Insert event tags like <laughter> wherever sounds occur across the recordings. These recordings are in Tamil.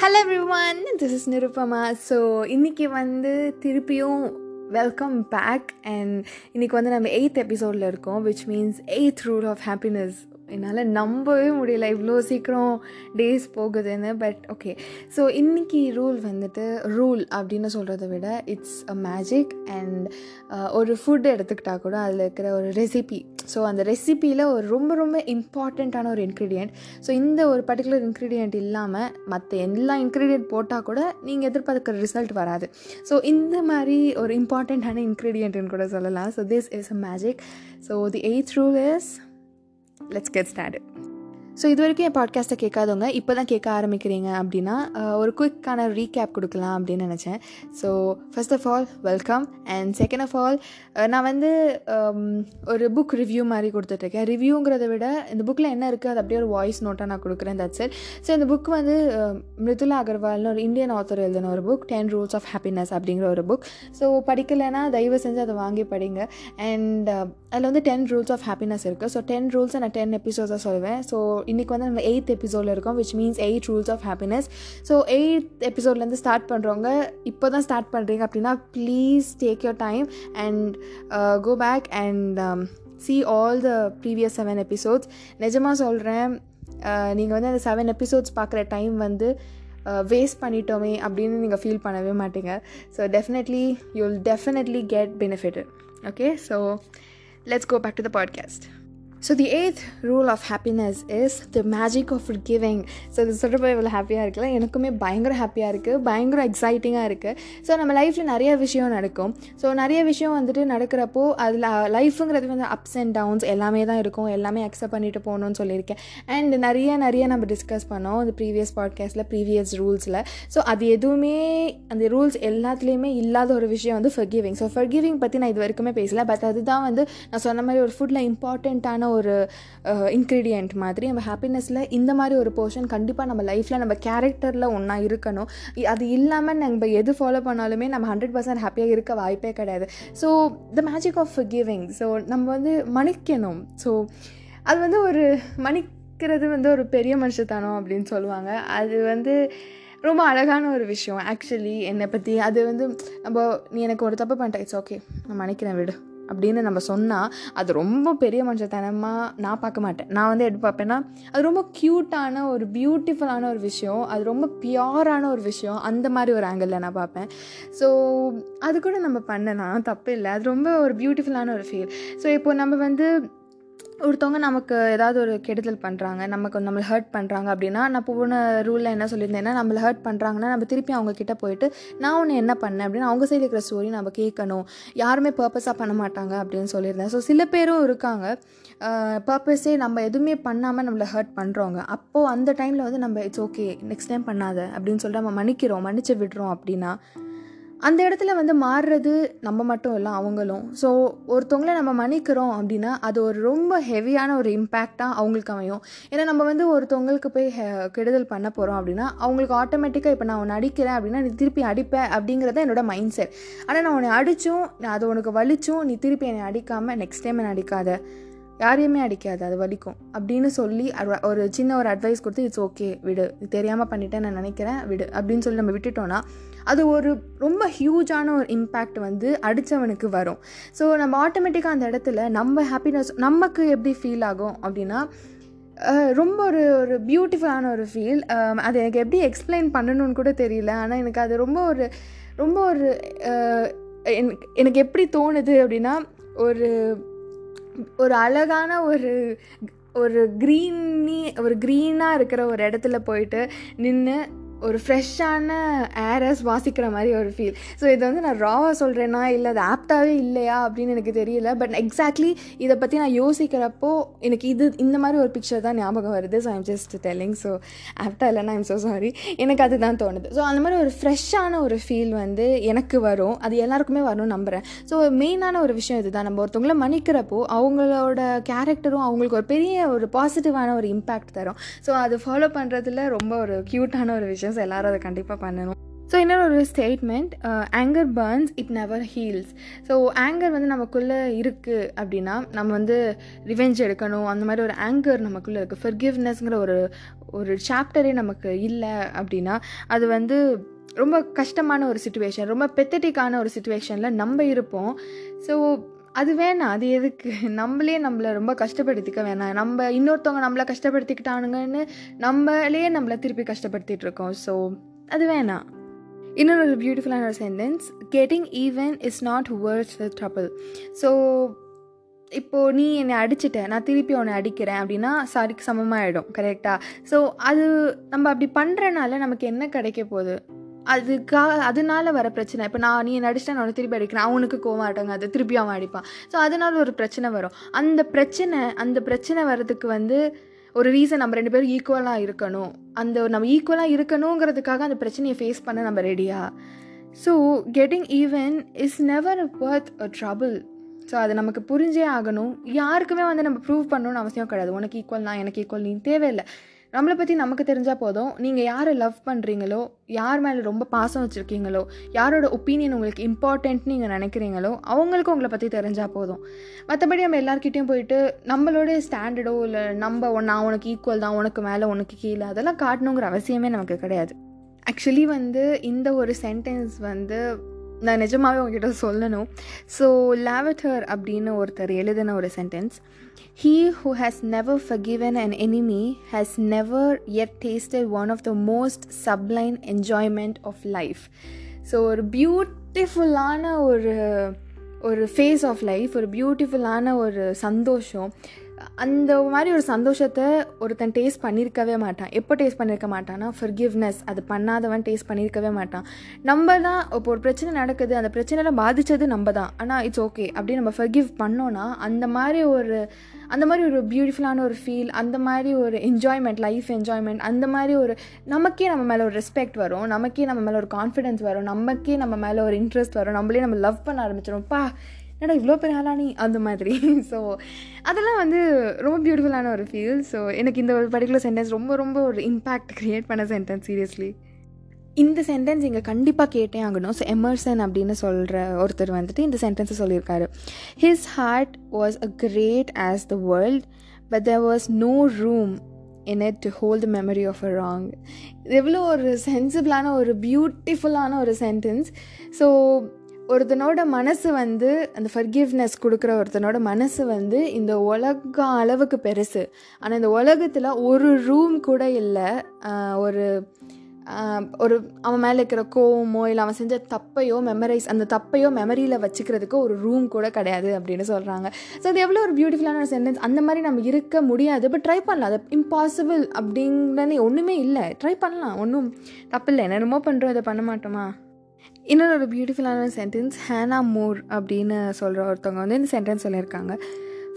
Hello everyone this is Nirupama so இன்றைக்கி வந்து திருப்பியும் வெல்கம் பேக் அண்ட் இன்றைக்கி வந்து நம்ம எயித் எபிசோடில் இருக்கோம் which means eight rule of happiness என்னால் நம்பவே முடியல. இவ்வளோ சீக்கிரம் டேஸ் போகுதுன்னு பட் ஓகே ஸோ இன்றைக்கி ரூல் வந்துட்டு ரூல் அப்படின்னு சொல்கிறத விட இட்ஸ் அ மேஜிக் அண்ட் ஒரு ஃபுட் எடுத்துக்கிட்டால் கூட அதில் இருக்கிற ஒரு ரெசிபி ஸோ அந்த ரெசிப்பியில் ஒரு ரொம்ப ரொம்ப இம்பார்ட்டண்ட்டான ஒரு இன்க்ரீடியண்ட் ஸோ இந்த ஒரு பர்டிகுலர் இன்க்ரீடியண்ட் இல்லாமல் மற்ற எல்லா இன்க்ரீடியண்ட் போட்டால் கூட நீங்கள் எதிர்பார்க்குற ரிசல்ட் வராது. ஸோ இந்த மாதிரி ஒரு இம்பார்ட்டண்ட்டான இன்க்ரீடியண்ட்டுன்னு கூட சொல்லலாம். So this is a magic so the eight rule is let's get start so இது வரைக்கும் என் பாட்காஸ்ட்டை கேட்காதவங்க இப்போ தான் கேட்க ஆரம்பிக்கிறீங்க அப்படின்னா ஒரு குயிக்கான ரீகேப் கொடுக்கலாம் அப்படின்னு நினச்சேன். So first of all welcome and second of all நான் வந்து ஒரு புக் ரிவ்யூ மாதிரி கொடுத்துட்ருக்கேன். ரிவ்யூங்கிறத விட இந்த புக்கில் என்ன இருக்குது அது அப்படியே ஒரு வாய்ஸ் நோட்டாக நான் கொடுக்குறேன் தட்ஸ் இட் ஸோ இந்த புக் வந்து மிருதுலா அகர்வால்னு ஒரு இந்தியன் ஆத்தர் எழுதின ஒரு book ten rules of happiness அப்படிங்கிற ஒரு புக் ஸோ படிக்கலைன்னா தயவு செஞ்சு அதை வாங்கி படிங்க. அண்ட் அதில் வந்து டென் ரூல்ஸ் ஆஃப் ஹாப்பினஸ் இருக்குது ஸோ டென் ரூல்ஸை நான் டென் எபிசோட்ஸாக சொல்லுவேன். ஸோ இன்றைக்கி வந்து நம்ம எயித் எபிசோடில் இருக்கோம் which means eight rules of happiness so eight எபிசோட்லேருந்து start பண்ணுறவங்க இப்போ தான் ஸ்டார்ட் பண்ணுறீங்க அப்படின்னா please take your time and go back and see all the previous seven episodes நிஜமாக சொல்கிறேன் நீங்கள் வந்து அந்த செவன் எபிசோட்ஸ் பார்க்குற டைம் வந்து uh, வேஸ்ட் பண்ணிட்டோமே அப்படின்னு நீங்கள் ஃபீல் பண்ணவே மாட்டீங்க. So definitely you will definitely get benefit okay so let's go back to the podcast so the eight rule of happiness is the magic of giving so இது சொல்கிறப்ப இவ்வளோ ஹாப்பியாக இருக்குல்ல? எனக்குமே பயங்கர ஹாப்பியாக இருக்குது பயங்கர எக்ஸைட்டிங்காக இருக்குது ஸோ நம்ம லைஃப்பில் நிறைய விஷயம் நடக்கும். ஸோ நிறைய விஷயம் வந்துட்டு நடக்கிறப்போ அதில் லைஃபுங்கிறது வந்து அப்ஸ் அண்ட் டவுன்ஸ் எல்லாமே தான் இருக்கும். எல்லாமே அக்செப்ட் பண்ணிட்டு போகணும்னு சொல்லியிருக்கேன். அண்ட் நிறைய நிறைய நம்ம டிஸ்கஸ் பண்ணோம் இந்த ப்ரீவியஸ் பாட்காஸ்ட்டில் ப்ரீவியஸ் ரூல்ஸில் ஸோ அது எதுவுமே அந்த ரூல்ஸ் எல்லாத்துலேயுமே இல்லாத ஒரு விஷயம் வந்து ஃபர்கிவிங் ஸோ ஃபர்கிவிங் பற்றி நான் இது வரைக்குமே பேசல. பட் அதுதான் வந்து நான் சொன்ன மாதிரி ஒரு ஃபுட்டில் இம்பார்ட்டண்ட்டான ஒரு இன்க்ரீடியண்ட் மாதிரி நம்ம ஹாப்பினஸில் இந்த மாதிரி ஒரு போர்ஷன் கண்டிப்பாக நம்ம லைஃப்பில் நம்ம கேரக்டரில் ஒன்றா இருக்கணும். அது இல்லாமல் நம்ம எது ஃபாலோ பண்ணாலுமே நம்ம ஹண்ட்ரட் பர்சன்ட் ஹாப்பியாக இருக்க வாய்ப்பே கிடையாது. So the magic of giving so நம்ம வந்து மன்னிக்கணும். ஸோ அது வந்து ஒரு மன்னிக்கிறது வந்து ஒரு பெரிய மனுஷத்தனம் அப்படின்னு சொல்லுவாங்க. அது வந்து ரொம்ப அழகான ஒரு விஷயம். ஆக்சுவலி என்னை பற்றி அது வந்து நம்ம நீ எனக்கு ஒரு தப்பு பண்ணிட்டேன் இட்ஸ் ஓகே நான் மன்னிக்கிறேன் விடு. அப்படின்னு நம்ம சொன்னால் அது ரொம்ப பெரிய மனுஷத்தனமாக நான் பார்க்க மாட்டேன். நான் வந்து எப்படி பார்ப்பேன்னா அது ரொம்ப க்யூட்டான ஒரு பியூட்டிஃபுல்லான ஒரு விஷயம் அது ரொம்ப பியோரான ஒரு விஷயம் அந்த மாதிரி ஒரு ஆங்கிளில் நான் பார்ப்பேன். ஸோ அது கூட நம்ம பண்ணலாம் தப்பு இல்லை. அது ரொம்ப ஒரு பியூட்டிஃபுல்லான ஒரு ஃபீல் ஸோ இப்போ நம்ம வந்து ஒருத்தவங்க நமக்கு ஏதாவது ஒரு கெடுதல் பண்ணுறாங்க நமக்கு நம்மளை ஹர்ட் பண்ணுறாங்க அப்படின்னா நான் போன ரூலில் என்ன சொல்லியிருந்தேன்னா நம்மளை ஹர்ட் பண்ணுறாங்கன்னா நம்ம திருப்பி அவங்க கிட்டே போயிட்டு நான் ஒன்று என்ன பண்ணேன்? அப்படின்னு அவங்க சைடு இருக்கிற ஸ்டோரி நம்ம கேட்கணும். யாருமே பர்பஸாக பண்ண மாட்டாங்க அப்படின்னு சொல்லியிருந்தேன். ஸோ சில பேரும் இருக்காங்க. பர்பஸே நம்ம எதுவுமே பண்ணாமல் நம்மளை ஹர்ட் பண்ணுறவங்க அப்போது அந்த டைமில் வந்து நம்ம இட்ஸ் ஓகே நெக்ஸ்ட் டைம் பண்ணாத. அப்படின்னு சொல்லிட்டு நம்ம மன்னிக்கிறோம் மன்னிச்சு விடுறோம் அப்படின்னா. அந்த இடத்துல வந்து மாறுறது நம்ம மட்டும் இல்லை அவங்களும். ஸோ ஒருத்தவங்கள நம்ம மன்னிக்கிறோம் அப்படின்னா அது ஒரு ரொம்ப ஹெவியான ஒரு இம்பேக்டாக அவங்களுக்கு அமையும். ஏன்னா நம்ம வந்து ஒருத்தவங்களுக்கு போய் கெடுதல் பண்ண போகிறோம் அப்படின்னா அவங்களுக்கு ஆட்டோமேட்டிக்காக இப்போ நான் உன்னை அடிக்கிறேன் அப்படின்னா நீ திருப்பி அடிப்பேன் அப்படிங்கிறத என்னோட மைண்ட் செட் ஆனால் நான் உன்னை அடித்தும் நான் அது உனக்கு வலிச்சும் நீ திருப்பி என்னை அடிக்காமல் நெக்ஸ்ட் டைம் என்னை அடிக்காத. யாரையுமே அடிக்காது அது வலிக்கும். அப்படின்னு சொல்லி ஒரு சின்ன ஒரு அட்வைஸ் கொடுத்து இட்ஸ் ஓகே விடு. தெரியாமல் பண்ணிட்டேன் நான் நினைக்கிறேன் விடு. அப்படின்னு சொல்லி நம்ம விட்டுட்டோன்னா அது ஒரு ரொம்ப ஹியூஜான ஒரு இம்பேக்ட் வந்து அடித்தவனுக்கு வரும். ஸோ நம்ம ஆட்டோமேட்டிக்காக அந்த இடத்துல நம்ம ஹாப்பினஸ் நமக்கு எப்படி ஃபீல் ஆகும் அப்படின்னா ரொம்ப ஒரு ஒரு பியூட்டிஃபுல்லான ஒரு ஃபீல் அது எனக்கு எப்படி எக்ஸ்பிளைன் பண்ணணும்னு கூட தெரியல. ஆனால் எனக்கு அது ரொம்ப ஒரு ரொம்ப ஒரு எனக்கு எப்படி தோணுது அப்படின்னா ஒரு ஒரு அழகான ஒரு ஒரு க்ரீனி ஒரு க்ரீனாக இருக்கிற ஒரு இடத்துல போயிட்டு நின்று ஒரு ஃப்ரெஷ்ஷான ஏரை சுவாசிக்கிற மாதிரி ஒரு ஃபீல் ஸோ இதை வந்து நான் ராவாக சொல்கிறேன்னா இல்லை அது ஆப்டாகவே இல்லையா அப்படின்னு எனக்கு தெரியல. பட் எக்ஸாக்ட்லி இதை பற்றி நான் யோசிக்கிறப்போ எனக்கு இது இந்த மாதிரி ஒரு பிக்சர் தான் ஞாபகம் வருது. So I'm just telling so ஆப்டா இல்லைனா ஐம் ஸோ சாரி எனக்கு அதுதான் தோணுது. ஸோ அந்த மாதிரி ஒரு ஃப்ரெஷ்ஷான ஒரு ஃபீல் வந்து எனக்கு வரும். அது எல்லாருக்குமே வரும்னு நம்புகிறேன் ஸோ மெயினான ஒரு விஷயம் இதுதான். நம்ம ஒருத்தவங்கள மன்னிக்கிறப்போ அவங்களோட கேரக்டரும் அவங்களுக்கு ஒரு பெரிய ஒரு பாசிட்டிவான ஒரு இம்பேக்ட் தரும். ஸோ அது ஃபாலோ பண்ணுறதுல ரொம்ப ஒரு க்யூட்டான ஒரு விஷயம். ஸோ எல்லோரும் அதை கண்டிப்பாக பண்ணணும். ஸோ இன்னொரு ஒரு statement anger burns it never heals so anger வந்து நமக்குள்ளே இருக்குது அப்படின்னா நம்ம வந்து ரிவெஞ்ச் எடுக்கணும். அந்த மாதிரி ஒரு ஆங்கர் நமக்குள்ளே இருக்குது ஃபர்கிவ்னஸ்ங்கிற ஒரு ஒரு சாப்டரே நமக்கு இல்லை அப்படின்னா அது வந்து ரொம்ப கஷ்டமான ஒரு சுச்சுவேஷன் ரொம்ப பெத்தட்டிக்கான ஒரு சுச்சுவேஷனில் நம்ம இருப்போம். ஸோ அது வேணாம். அது எதுக்கு? நம்மளே நம்மளை ரொம்ப கஷ்டப்படுத்திக்க வேணாம். நம்ம இன்னொருத்தவங்க நம்மளை கஷ்டப்படுத்திக்கிட்டானுங்கன்னு நம்மளே நம்மளை திருப்பி கஷ்டப்படுத்திட்டு இருக்கோம். ஸோ அது வேணாம். இன்னொரு ஒரு பியூட்டிஃபுல்லான ஒரு sentence getting even is not words the trouble so இப்போது நீ என்னை அடிச்சிட்ட. நான் திருப்பி உன்னை அடிக்கிறேன் அப்படின்னா சாரிக்கு சமமாகிடும் கரெக்டாக ஸோ அது நம்ம அப்படி பண்ணுறனால நமக்கு என்ன கிடைக்க போகுது? அதுக்காக அதனால வர பிரச்சனை. இப்போ நான் நீ நடிச்சிட்டா நான் திருப்பி அடிக்கிறேன். அவனுக்கு கோவம் ஆட்டாங்க அது திருப்பி அவன் அடிப்பான். ஸோ அதனால ஒரு பிரச்சனை வரும். அந்த பிரச்சனை அந்த பிரச்சனை வர்றதுக்கு வந்து ஒரு ரீசன் நம்ம ரெண்டு பேரும் ஈக்குவலாக இருக்கணும். அந்த நம்ம ஈக்குவலாக இருக்கணுங்கிறதுக்காக அந்த பிரச்சனையை ஃபேஸ் பண்ண நம்ம ரெடியா so getting even is never worth a trouble so அது நமக்கு புரிஞ்சே ஆகணும். யாருக்குமே வந்து நம்ம ப்ரூவ் பண்ணணும்னு அவசியம் கிடையாது. உனக்கு ஈக்குவல் நான் எனக்கு ஈக்குவல் நீ தேவையில்லை. நம்மளை பற்றி நமக்கு தெரிஞ்சால் போதும். நீங்கள் யாரை லவ் பண்ணுறீங்களோ யார் மேலே ரொம்ப பாசம் வச்சுருக்கீங்களோ யாரோட ஒப்பீனியன் உங்களுக்கு இம்பார்ட்டன்ட்னு நீங்கள் நினைக்கிறீங்களோ அவங்களுக்கு உங்களை பற்றி தெரிஞ்சால் போதும். மற்றபடி நம்ம எல்லாருக்கிட்டையும் போயிட்டு நம்மளோட ஸ்டாண்டர்டோ இல்லை நம்ம நான் உனக்கு ஈக்குவல் தான் உனக்கு மேலே உனக்கு கீழே அதெல்லாம் காட்டணுங்கிற அவசியமே நமக்கு கிடையாது. ஆக்சுவலி வந்து இந்த ஒரு சென்டென்ஸ் வந்து நான் நிஜமாகவே உங்ககிட்ட சொல்லணும். ஸோ லாவட்டர் அப்படின்னு ஒருத்தர் எழுதின ஒரு sentence he who has never forgiven an enemy has never yet tasted one of the most sublime enjoyment of life so ஒரு பியூட்டிஃபுல்லான ஒரு ஒரு ஃபேஸ் ஆஃப் லைஃப் ஒரு பியூட்டிஃபுல்லான ஒரு சந்தோஷம். அந்த மாதிரி ஒரு சந்தோஷத்தை ஒருத்தன் டேஸ்ட் பண்ணியிருக்கவே மாட்டான். எப்போ டேஸ்ட் பண்ணியிருக்க மாட்டான்னா ஃபர்கிவ்னஸ் அது பண்ணாதவன் டேஸ்ட் பண்ணியிருக்கவே மாட்டான். நம்ம தான் இப்போ ஒரு பிரச்சனை நடக்குது அந்த பிரச்சனையில் பாதித்தது நம்ம தான் ஆனால் இட்ஸ் ஓகே அப்படி நம்ம ஃபர்கிவ் பண்ணோன்னா அந்த மாதிரி ஒரு அந்த மாதிரி ஒரு பியூட்டிஃபுல்லான ஒரு ஃபீல் அந்த மாதிரி ஒரு என்ஜாய்மெண்ட் லைஃப் என்ஜாய்மெண்ட் அந்த மாதிரி ஒரு நமக்கே நம்ம மேலே ஒரு ரெஸ்பெக்ட் வரும் நமக்கே நம்ம மேலே ஒரு கான்ஃபிடென்ஸ் வரும் நமக்கே நம்ம மேலே ஒரு இன்ட்ரெஸ்ட் வரும் நம்மளே நம்ம லவ் பண்ண ஆரம்பிச்சிடும் பா என்னடா இவ்வளோ பெரிய ஆளா நீ? அந்த மாதிரி. <laughs> ஸோ அதெல்லாம் வந்து ரொம்ப பியூட்டிஃபுல்லான ஒரு ஃபீல் ஸோ எனக்கு இந்த ஒரு பர்டிகுலர் சென்டென்ஸ் ரொம்ப ரொம்ப ஒரு இம்பேக்ட் க்ரியேட் பண்ண சென்டென்ஸ் சீரியஸ்லி இந்த சென்டென்ஸ் இங்கே கண்டிப்பாக கேட்டே ஆகணும். ஸோ எமர்சன் அப்படின்னு சொல்கிற ஒருத்தர் வந்துட்டு இந்த சென்டென்ஸை சொல்லியிருக்காரு. His heart was a great as the world but there was no room in it to hold the memory of a wrong எவ்வளோ ஒரு சென்சிபிளான ஒரு பியூட்டிஃபுல்லான ஒரு சென்டென்ஸ் ஸோ ஒருத்தனோட மனசு வந்து அந்த ஃபர்கிவ்னஸ் கொடுக்குற ஒருத்தனோட மனசு வந்து இந்த உலகம் அளவுக்கு பெருசு. ஆனால் இந்த உலகத்தில் ஒரு ரூம் கூட இல்லை. ஒரு ஒரு அவன் மேலே இருக்கிற கோவமோ இல்லை அவன் செஞ்ச தப்பையோ மெமரைஸ் அந்த தப்பையோ மெமரியில் வச்சுக்கிறதுக்கு ஒரு ரூம் கூட கிடையாது அப்படின்னு சொல்கிறாங்க ஸோ அது எவ்வளோ ஒரு பியூட்டிஃபுல்லான ஒரு சென்டென்ஸ் அந்த மாதிரி நம்ம இருக்க முடியாது. பட் ட்ரை பண்ணலாம். அது இம்பாசிபிள் அப்படிங்கிறது ஒன்றுமே இல்லை. ட்ரை பண்ணலாம். ஒன்றும் தப்பு இல்லை என்னென்னமோ பண்ணுறோம் இதை பண்ண மாட்டோமா? இன்னொரு ஒரு பியூட்டிஃபுல்லான சென்டென்ஸ் ஹேனா மூர் அப்படின்னு சொல்கிற ஒருத்தவங்க வந்து இந்த சென்டென்ஸ் சொல்லியிருக்காங்க.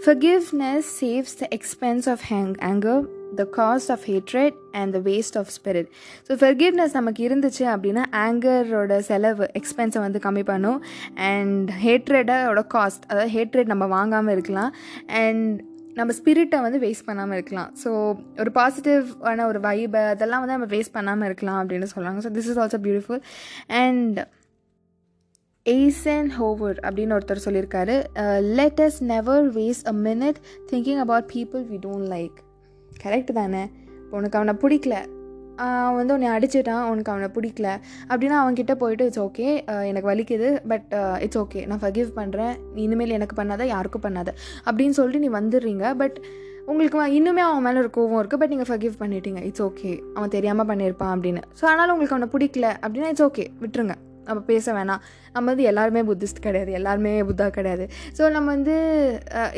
Forgiveness saves the expense of hang anger the cost of hatred and the waste of spirit so forgiveness நமக்கு இருந்துச்சு அப்படின்னா ஆங்கரோட செலவு எக்ஸ்பென்ஸை வந்து கம்மி பண்ணும். அண்ட் ஹேட்ரடோட காஸ்ட் அதாவது ஹேட்ரட் நம்ம வாங்காமல் இருக்கலாம். அண்ட் நம்ம ஸ்பிரிட்டை வந்து வேஸ்ட் பண்ணாமல் இருக்கலாம். ஸோ ஒரு பாசிட்டிவான ஒரு வைபை அதெல்லாம் வந்து நம்ம வேஸ்ட் பண்ணாமல் இருக்கலாம் அப்படின்னு சொல்கிறாங்க so this is also beautiful and Eisenhower அப்படின்னு ஒருத்தர் சொல்லியிருக்காரு. Let us never waste a minute thinking about people we don't like correct தானே? உனக்கு அவனை பிடிக்கல. அவன் வந்து உன்னை அடிச்சிட்டான் உனக்கு அவனை பிடிக்கல. அப்படின்னா அவன்கிட்ட போயிட்டு இட்ஸ் ஓகே எனக்கு வலிக்குது பட் இட்ஸ் ஓகே நான் ஃபர்கிவ் பண்ணுறேன் நீ இனிமேல் எனக்கு பண்ணாத யாருக்கும் பண்ணாத. அப்படின்னு சொல்லிட்டு நீ வந்துடுறீங்க. பட் உங்களுக்கு இன்னுமே அவன் மேலே ஒரு கோவம் இருக்குது பட் நீங்கள் ஃபர்கிவ் பண்ணிட்டீங்க. இட்ஸ் ஓகே அவன் தெரியாமல் பண்ணியிருப்பான் அப்படின்னு. ஸோ அதனால் உங்களுக்கு அவனை பிடிக்கல அப்படின்னா இட்ஸ் ஓகே விட்டுருங்க. நம்ம பேச வேணாம். நம்ம வந்து எல்லாருமே புத்திஸ்ட் கிடையாது. எல்லாருமே புத்தா கிடையாது. ஸோ நம்ம வந்து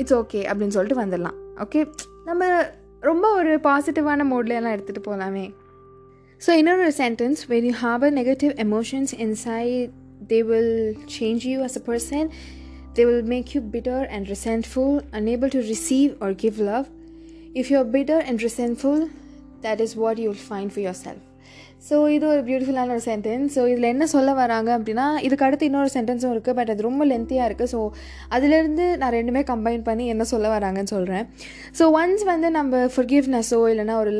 இட்ஸ் ஓகே அப்படின்னு சொல்லிட்டு வந்துடலாம். ஓகே நம்ம ரொம்ப ஒரு பாசிட்டிவான மோட்லேயெல்லாம் எடுத்துகிட்டு போகலாமே So, in a sentence when you harbor negative emotions inside, they will change you as a person. They will make you bitter and resentful, unable to receive or give love. If you're bitter and resentful, that is what you'll find for yourself. So இது ஒரு பியூட்டிஃபுல்லான ஒரு சென்டென்ஸ் ஸோ இதில் என்ன சொல்ல வராங்க அப்படின்னா இதுக்கு அடுத்து இன்னொரு சென்டென்ஸும் இருக்குது பட் அது ரொம்ப லென்த்தியாக இருக்குது ஸோ அதுலேருந்து நான் ரெண்டுமே கம்பைன் பண்ணி என்ன சொல்ல வராங்கன்னு சொல்கிறேன் ஸோ ஒன்ஸ் வந்து நம்ம ஃபர்கிவ்னஸோ இல்லைனா ஒரு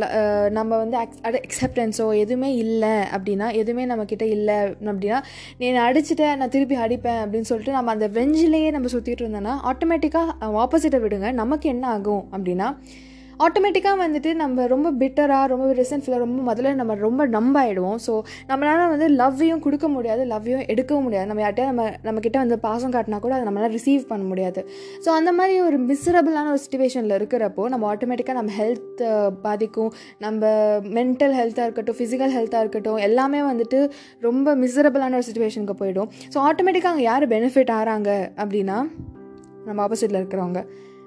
நம்ம வந்து அக்செப்டன்ஸோ எதுவுமே இல்லை அப்படின்னா எதுவுமே நம்மக்கிட்ட இல்லை அப்படின்னா நீ அடிச்சுட்டேன் நான் திருப்பி அடிப்பேன் அப்படின்னு சொல்லிட்டு நம்ம அந்த வெஞ்சிலேயே நம்ம சுற்றிட்டு இருந்தோன்னா ஆட்டோமேட்டிக்காக ஆப்போசிட்டை விடுங்க. நமக்கு என்ன ஆகும் அப்படின்னா ஆட்டோமேட்டிக்காக வந்துட்டு நம்ம ரொம்ப பிட்டராக ரொம்ப ரிசன்ட்ஃபுல்லாக ரொம்ப முதல்ல நம்ம ரொம்ப நம்ப ஆகிடுவோம் ஸோ நம்மளால் வந்து லவ்வையும் கொடுக்க முடியாது லவ்வையும் எடுக்கவும் முடியாது. நம்ம யார்ட்டையும் நம்ம நம்மக்கிட்ட வந்து பாசம் காட்டினா கூட அதை நம்மளால் ரிசீவ் பண்ண முடியாது. ஸோ அந்த மாதிரி ஒரு மிஸரபிளான ஒரு சுச்சுவேஷனில் இருக்கிறப்போ நம்ம ஆட்டோமேட்டிக்காக நம்ம ஹெல்த் பாதிக்கும். நம்ம மென்டல் ஹெல்த்தாக இருக்கட்டும் ஃபிசிக்கல் ஹெல்த்தாக இருக்கட்டும் எல்லாமே வந்துட்டு ரொம்ப மிஸரபிளான ஒரு சுச்சுவேஷனுக்கு போயிடும். ஸோ ஆட்டோமேட்டிக்காக அங்கே யார் பெனிஃபிட் ஆகிறாங்க அப்படின்னா நம்ம ஆப்போசிட்டில் இருக்கிறவங்க.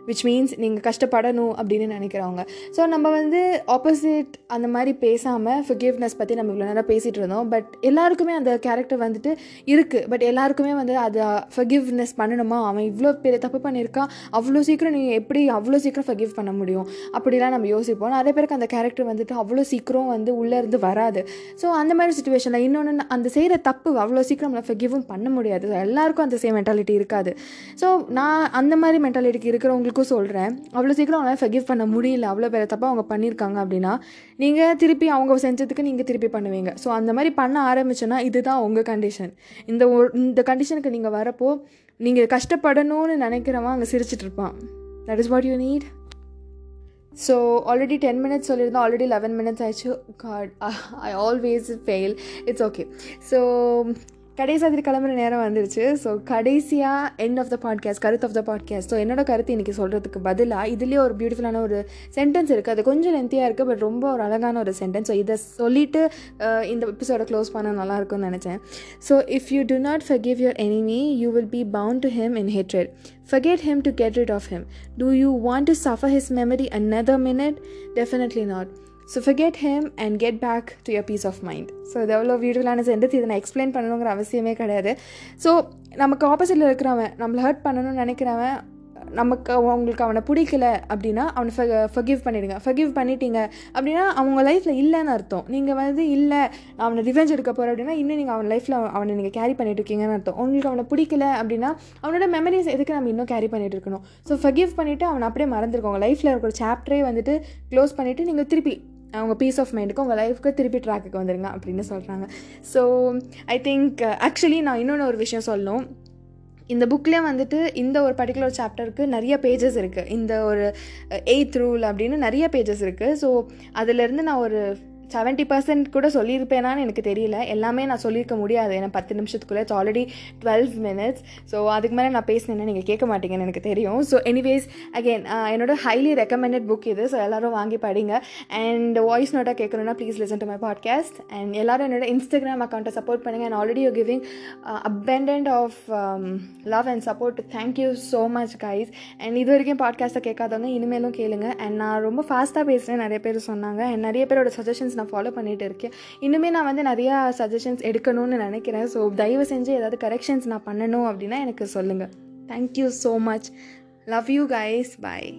விச் மீன்ஸ் நீங்கள் கஷ்டப்படணும் அப்படின்னு நினைக்கிறவங்க. ஸோ நம்ம வந்து ஆப்போசிட் அந்த மாதிரி பேசாமல் ஃபிகிவ்னஸ் பற்றி நம்ம இவ்வளோ நேரம் பேசிகிட்டு இருந்தோம். பட் எல்லாருக்குமே அந்த கேரக்டர் வந்துட்டு இருக்குது பட் எல்லாருக்குமே வந்து அதை ஃபகிவ்னஸ் பண்ணணுமா? அவன் இவ்வளோ பெரிய தப்பு பண்ணியிருக்கான். அவ்வளோ சீக்கிரம் நீங்கள் எப்படி அவ்வளோ சீக்கிரம் ஃபகிவ் பண்ண முடியும்? அப்படிலாம் நம்ம யோசிப்போம். நிறைய பேருக்கு அந்த கேரக்டர் வந்துட்டு அவ்வளோ சீக்கிரம் வந்து உள்ளேருந்து வராது. ஸோ அந்த மாதிரி சுச்சுவேஷனில் இன்னொன்று அந்த செய்கிற தப்பு அவ்வளோ சீக்கிரம் நம்மளை ஃபகிவும் பண்ண முடியாது. எல்லாருக்கும் அந்த சேம் மென்டாலிட்டி இருக்காது. ஸோ நான் அந்த மாதிரி மென்டாலிட்டிக்கு இருக்கிறவங்களுக்கு எல்லாருக்கும் சொல்கிறேன் அவ்வளோ சீக்கிரம் அவங்களால ஃபெகிவ் பண்ண முடியல. அவ்வளோ பேர் தப்பாக அவங்க பண்ணியிருக்காங்க அப்படின்னா நீங்கள் திருப்பி அவங்க செஞ்சதுக்கு நீங்கள் திருப்பி பண்ணுவீங்க. ஸோ அந்த மாதிரி பண்ண ஆரம்பிச்சோன்னா இதுதான் உங்கள் கண்டிஷன் இந்த இந்த கண்டிஷனுக்கு நீங்கள் வரப்போ நீங்கள் கஷ்டப்படணும்னு நினைக்கிறவன் அங்கே சிரிச்சிட்டு இருப்பான். That is what you need so already ten minutes சொல்லியிருந்தோம். ஆல்ரெடி லெவன் மினிட்ஸ் ஆயிடுச்சு. God I always fail it's okay so கடைசி அதிரி கிளம்புற நேரம் வந்துருச்சு ஸோ கடைசியாக எண்ட் ஆஃப் த பாட்காஸ்ட் கருத்து ஆஃப் த பாட்காஸ்ட் ஸோ என்னோட கருத்து இன்றைக்கி சொல்கிறதுக்கு பதிலாக இதுலேயே ஒரு பியூட்டிஃபுல்லான ஒரு சென்டென்ஸ் இருக்குது அது கொஞ்சம் லென்த்தியாக இருக்குது பட் ரொம்ப ஒரு அழகான ஒரு சென்டென்ஸ் ஸோ இதை சொல்லிவிட்டு uh, இந்த எபிசோட க்ளோஸ் பண்ண நல்லாயிருக்கும்னு நினச்சேன் so if you do not forgive your enemy you will be bound to him in hatred Forget him to get rid of him. Do you want to suffer his memory another minute? Definitely not. So forget him and get back to your peace of mind so இது எவ்வளோ பியூட்டிஃபுல்லான சென்டென்ஸ் இதை நான் எக்ஸ்பிளைன் பண்ணணுங்கிற அவசியமே கிடையாது. ஸோ நமக்கு ஆப்போசிட்டில் இருக்கிறவன் நம்மளை ஹர்ட் பண்ணணும்னு நினைக்கிறவன் நமக்கு அவங்களுக்கு அவனை பிடிக்கல அப்படின்னா அவனை ஃப ஃபகிவ் பண்ணிடுங்க. ஃபகிவ் பண்ணிட்டீங்க அப்படின்னா அவங்க லைஃப்பில் இல்லைன்னு அர்த்தம். நீங்கள் வந்து இல்லை அவனை ரிவெஞ்ச் எடுக்க போகிற அப்படின்னா இன்னும் நீங்கள் அவன் லைஃப்பில் அவனை நீங்கள் கேரி பண்ணிட்டு இருக்கீங்கன்னு அர்த்தம். உங்களுக்கு அவனை பிடிக்கல அப்படின்னா அவனோட மெமரிஸ் எதுக்கு நம்ம இன்னும் கேரி பண்ணிட்டு இருக்கணும்? ஸோ ஃபகிவ் பண்ணிவிட்டு அவனை அப்படியே மறந்துருக்கோங்க லைஃப்பில் இருக்கிற சாப்டரே வந்துட்டு க்ளோஸ் பண்ணிவிட்டு நீங்கள் திருப்பி அவங்க பீஸ் ஆஃப் மைண்டுக்கு உங்கள் லைஃப்க்கு திருப்பி ட்ராக்குக்கு வந்துடுங்க அப்படின்னு சொல்கிறாங்க ஸோ ஐ திங்க் ஆக்சுவலி நான் இன்னொன்று ஒரு விஷயம் சொல்லணும். இந்த புக்லேயே வந்துட்டு இந்த ஒரு பர்டிகுலர் சாப்டருக்கு நிறைய பேஜஸ் இருக்குது இந்த ஒரு uh, எயித் ரூல் அப்படின்னு நிறைய பேஜஸ் இருக்குது ஸோ அதிலேருந்து நான் ஒரு செவன்ட்டி பர்சன்ட் கூட சொல்லியிருப்பேனான்னு எனக்கு தெரியல. எல்லாமே நான் சொல்லியிருக்க முடியாது. ஏன்னா பத்து நிமிஷத்துக்குள்ளே it's already twelve minutes so அதுக்கு மேலே நான் பேசினேன்னா நீங்கள் கேட்க மாட்டீங்கன்னு எனக்கு தெரியும். ஸோ எனிவேஸ் அகெயின் என்னோட ஹைலி ரெக்கமெண்டட் புக் இது. ஸோ எல்லோரும் வாங்கி படிங்க. அண்ட் வாய்ஸ் நோட்டாக கேட்கணுன்னா please listen to my podcast and எல்லோரும் என்னோட இன்ஸ்டாகிராம் அக்கௌண்ட்டை சப்போர்ட் பண்ணுங்கள் and already you giving abundant of love and support thank you so much guys and இது வரைக்கும் பாட்காஸ்ட்டை கேட்காதவங்க இனிமேலும் கேளுங்க. அண்ட் நான் ரொம்ப ஃபாஸ்ட்டாக பேசுகிறேன் நிறைய பேர் சொன்னாங்க. அண்ட் நிறைய பேரோட சஜஷன்ஸ் நான் ஃபாலோ பண்ணிகிட்டு இருக்கேன். இன்னுமே நான் வந்து நிறையா சஜஷன்ஸ் எடுக்கணும்னு நினைக்கிறேன். ஸோ தயவு செஞ்சு ஏதாவது கரெக்ஷன்ஸ் நான் பண்ணணும் அப்படின்னா எனக்கு சொல்லுங்கள் thank you so much love you guys bye